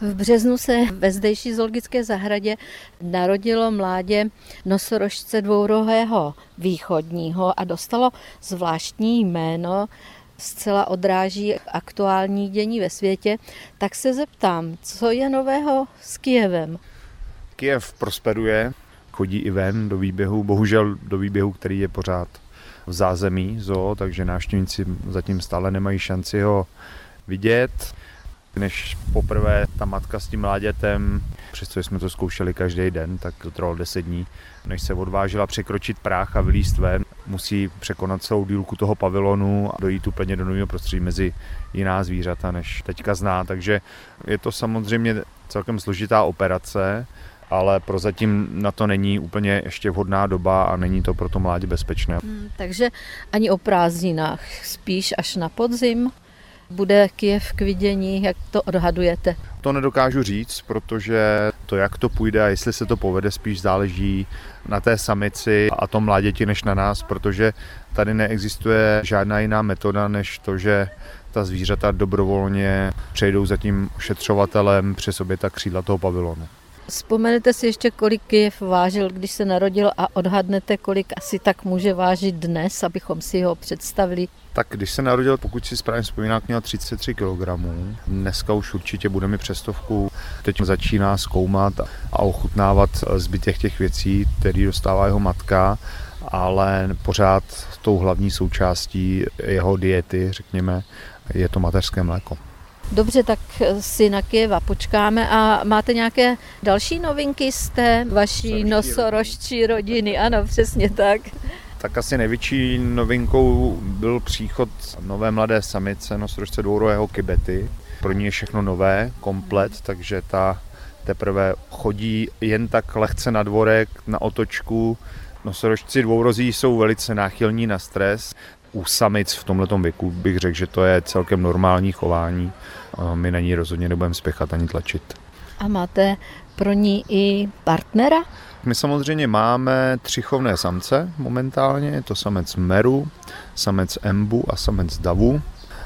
V březnu se ve zdejší zoologické zahradě narodilo mládě nosorožce dvourohého východního a dostalo zvláštní jméno, zcela odráží aktuální dění ve světě, tak se zeptám, co je nového s Kijevem? Kijev prosperuje, chodí i ven do výběhu, bohužel do výběhu, který je pořád v zázemí zoo, takže návštěvníci zatím stále nemají šanci ho vidět než poprvé ta matka s tím mládětem, přestože jsme to zkoušeli každý den, tak to trvalo 10 dní, než se odvážila překročit práh a vylíst ven. Musí překonat celou dílku toho pavilonu a dojít úplně do nového prostředí mezi jiná zvířata, než teďka zná. Takže je to samozřejmě celkem složitá operace, ale prozatím na to není úplně ještě vhodná doba a není to pro to mládě bezpečné. Hmm, takže ani o prázdninách, spíš až na podzim? Bude Kiev k vidění, jak to odhadujete? To nedokážu říct, protože to, jak to půjde a jestli se to povede, spíš záleží na té samici a tom mláděti než na nás, protože tady neexistuje žádná jiná metoda, než to, že ta zvířata dobrovolně přejdou za tím ošetřovatelem přes obě ta křídla toho pavilonu. Vzpomenete si ještě, kolik Kyjev vážil, když se narodil a odhadnete, kolik asi tak může vážit dnes, abychom si ho představili? Tak když se narodil, pokud si správně vzpomínám, měl 33 kg. Dneska už určitě bude mi přestovku. Teď začíná zkoumat a ochutnávat zbytek těch věcí, které dostává jeho matka, ale pořád tou hlavní součástí jeho diety, řekněme, je to mateřské mléko. Dobře, tak si na Kieva počkáme. A máte nějaké další novinky z té vaší nosorožčí rodiny? Ano, přesně tak. Tak asi největší novinkou byl příchod nové mladé samice nosorožce dvourohého kybety. Pro ní je všechno nové, komplet, takže ta teprve chodí jen tak lehce na dvorek, na otočku. Nosorožci dvourozí jsou velice náchylní na stres. U samic v tomto věku bych řekl, že to je celkem normální chování. My na ní rozhodně nebudeme spěchat ani tlačit. A máte pro ní i partnera? My samozřejmě máme tři chovné samce momentálně, je to samec Meru, samec Embu a samec Davu.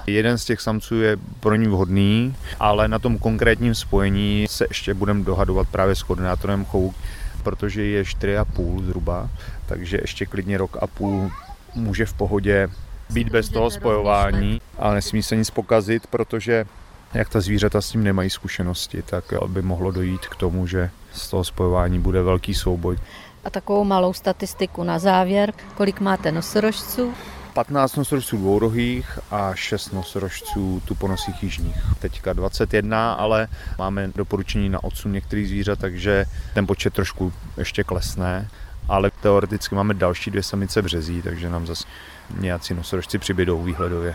Jeden z těch samců je pro ní vhodný, ale na tom konkrétním spojení se ještě budeme dohadovat právě s koordinátorem chovu, protože je 4,5 zhruba, takže ještě klidně rok a půl může v pohodě být bez toho spojování, ale nesmí se nic pokazit, protože jak ta zvířata s tím nemají zkušenosti, tak by mohlo dojít k tomu, že z toho spojování bude velký souboj. A takovou malou statistiku na závěr, kolik máte nosorožců? 15 nosorožců dvourohých a 6 nosorožců tuponosých jižních. Teďka 21, ale máme doporučení na odsun některých zvířat, takže ten počet trošku ještě klesne. Ale teoreticky máme další dvě samice březí, takže nám zase nějací nosorožci přibydou výhledově.